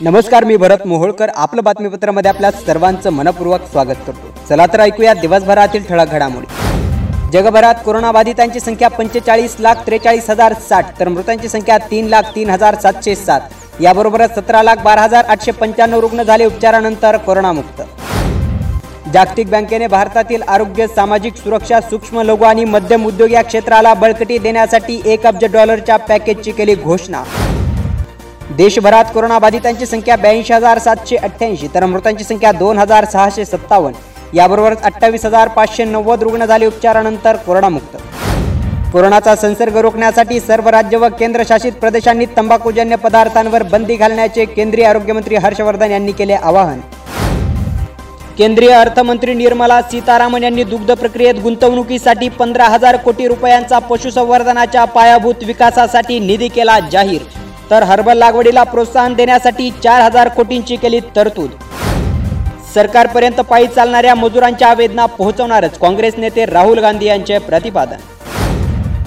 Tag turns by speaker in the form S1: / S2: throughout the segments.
S1: नमस्कार मी भरत मोहोळकर. आपलं बातमीपत्रामध्ये आपल्या सर्वांचं मनपूर्वक स्वागत करतो. चला तर ऐकूया दिवसभरातील ठळक घडामोडी. जगभरात कोरोनाबाधितांची संख्या पंचेचाळीस लाख त्रेचाळीस हजार साठ तर मृतांची संख्या तीन लाख तीन हजार सातशे सात. याबरोबरच सतरा लाख बारा हजार आठशे पंच्याण्णव रुग्ण झाले उपचारानंतर कोरोनामुक्त. जागतिक बँकेने भारतातील आरोग्य सामाजिक सुरक्षा सूक्ष्म लघु आणि मध्यम उद्योग या क्षेत्राला बळकटी देण्यासाठी एक अब्ज डॉलरच्या पॅकेजची केली घोषणा. देशभरात कोरोनाबाधितांची संख्या ब्याऐंशी हजार सातशे अठ्ठ्याऐंशी तर मृतांची संख्या दोन हजार सहाशे सत्तावन्न. याबरोबरच अठ्ठावीस हजार पाचशे नव्वद रुग्ण झाले उपचारानंतर कोरोनामुक्त. कोरोनाचा संसर्ग रोखण्यासाठी सर्व राज्य व केंद्रशासित प्रदेशांनी तंबाखूजन्य पदार्थांवर बंदी घालण्याचे केंद्रीय आरोग्यमंत्री हर्षवर्धन यांनी केले आवाहन. केंद्रीय अर्थमंत्री निर्मला सीतारामन यांनी दुग्ध प्रक्रियेत गुंतवणुकीसाठी पंधरा हजार कोटी रुपयांचा पशुसंवर्धनाच्या पायाभूत विकासासाठी निधी केला जाहीर. तर हर्बल लागवडीला प्रोत्साहन देण्यासाठी चार हजार कोटींची केली तरतूद. सरकारपर्यंत पायी चालणाऱ्या मजुरांच्या वेदना पोहोचवणारच काँग्रेस नेते राहुल गांधी यांचे प्रतिपादन.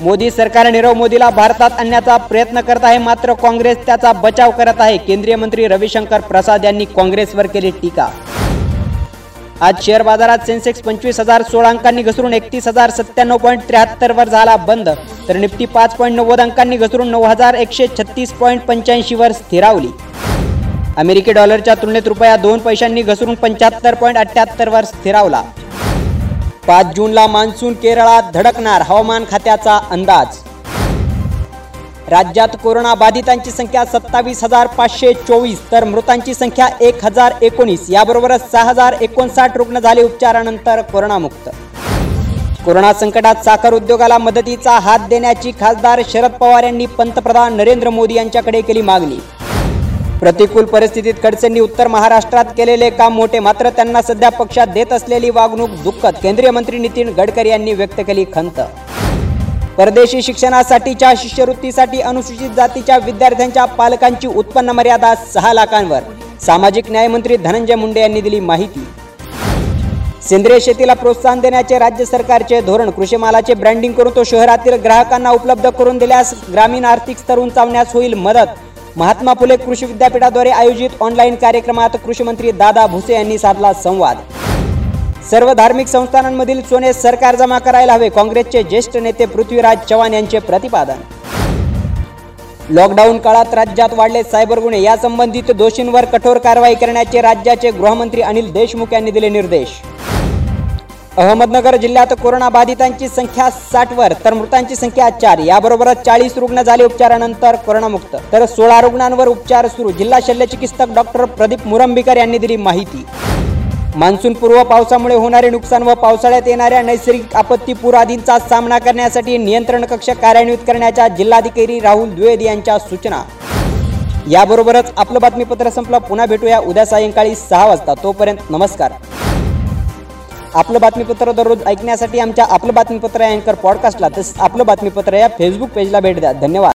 S1: मोदी सरकार नीरव मोदीला भारतात आणण्याचा प्रयत्न करत आहे मात्र काँग्रेस त्याचा बचाव करत आहे. केंद्रीय मंत्री रविशंकर प्रसाद यांनी काँग्रेसवर केली टीका. आज शेअर बाजारात सेन्सेक्स पंचवीस हजार सोळा अंकांनी घसरून एकतीस हजार सत्त्याण्णव पॉईंट त्र्याहत्तर वर झाला बंद. तर निफ्टी पाच पॉईंट नव्वद अंकांनी घसरून नऊ हजार एकशे छत्तीस पॉईंट पंच्याऐंशी वर स्थिरावली. अमेरिकी डॉलरच्या तुलनेत रुपया दोन पैशांनी घसरून पंच्याहत्तर पॉईंट अठ्ठ्याहत्तर वर स्थिरावला. पाच जूनला मान्सून केरळात धडकणार. हवामान खात्याचा अंदाज राज्यात कोरोना बाधितांची संख्या सत्तावीस हजार पाचशे चोवीस तर मृतांची संख्या एक हजार एकोणीस. याबरोबरच सहा हजार एकोणसाठ रुग्ण झाले उपचारानंतर कोरोनामुक्त. कोरोना संकटात साखर उद्योगाला मदतीचा हात देण्याची खासदार शरद पवार यांनी पंतप्रधान नरेंद्र मोदी यांच्याकडे केली मागणी. प्रतिकूल परिस्थितीत खडसेंनी उत्तर महाराष्ट्रात केलेले काम मोठे मात्र त्यांना सध्या पक्षात देत असलेली वागणूक दुःखद केंद्रीय मंत्री नितीन गडकरी यांनी व्यक्त केली खंत. परदेशी शिक्षणासाठीच्या शिष्यवृत्तीसाठी अनुसूचित जातीच्या विद्यार्थ्यांच्या पालकांची उत्पन्न मर्यादा सहा लाखांवर. सामाजिक न्यायमंत्री धनंजय मुंडे यांनी दिली माहिती. सेंद्रिय शेतीला प्रोत्साहन देण्याचे राज्य सरकारचे धोरण कृषी मालाचे ब्रँडिंग करून तो शहरातील ग्राहकांना उपलब्ध करून दिल्यास ग्रामीण आर्थिक स्तर उंचावण्यास होईल मदत. महात्मा फुले कृषी विद्यापीठाद्वारे आयोजित ऑनलाईन कार्यक्रमात कृषी मंत्री दादा भुसे यांनी साधला संवाद. सर्व धार्मिक संस्थानांमधील सोने सरकार जमा करायला हवे. काँग्रेसचे ज्येष्ठ नेते पृथ्वीराज चव्हाण यांचे प्रतिपादन. लॉकडाऊन काळात राज्यात वाढले सायबर गुन्हे. या संबंधित दोषींवर कठोर कारवाई करण्याचे राज्याचे गृहमंत्री अनिल देशमुख यांनी दिले निर्देश. अहमदनगर जिल्ह्यात कोरोना बाधितांची संख्या साठवर तर मृतांची संख्या चार. याबरोबरच चाळीस रुग्ण झाले उपचारानंतर कोरोनामुक्त. तर सोळा रुग्णांवर उपचार सुरू. जिल्हा शल्य चिकित्सक डॉक्टर प्रदीप मुरंबीकर यांनी दिली माहिती. मान्सून पूर्व पावसामुळे होणारे नुकसान व पावसाळ्यात येणाऱ्या नैसर्गिक आपत्ती पूर आदींचा सामना करण्यासाठी नियंत्रण कक्ष कार्यान्वित करण्याच्या जिल्हाधिकारी राहुल द्विवेदी यांच्या सूचना. याबरोबरच आपलं बातमीपत्र संपलं. पुन्हा भेटूया उद्या सायंकाळी सहा वाजता. तोपर्यंत नमस्कार. आपलं बातमीपत्र दररोज ऐकण्यासाठी आमच्या आपलं बातमीपत्र अँकर पॉडकास्टला तसंच आपलं बातमीपत्र या फेसबुक पेजला भेट द्या. धन्यवाद.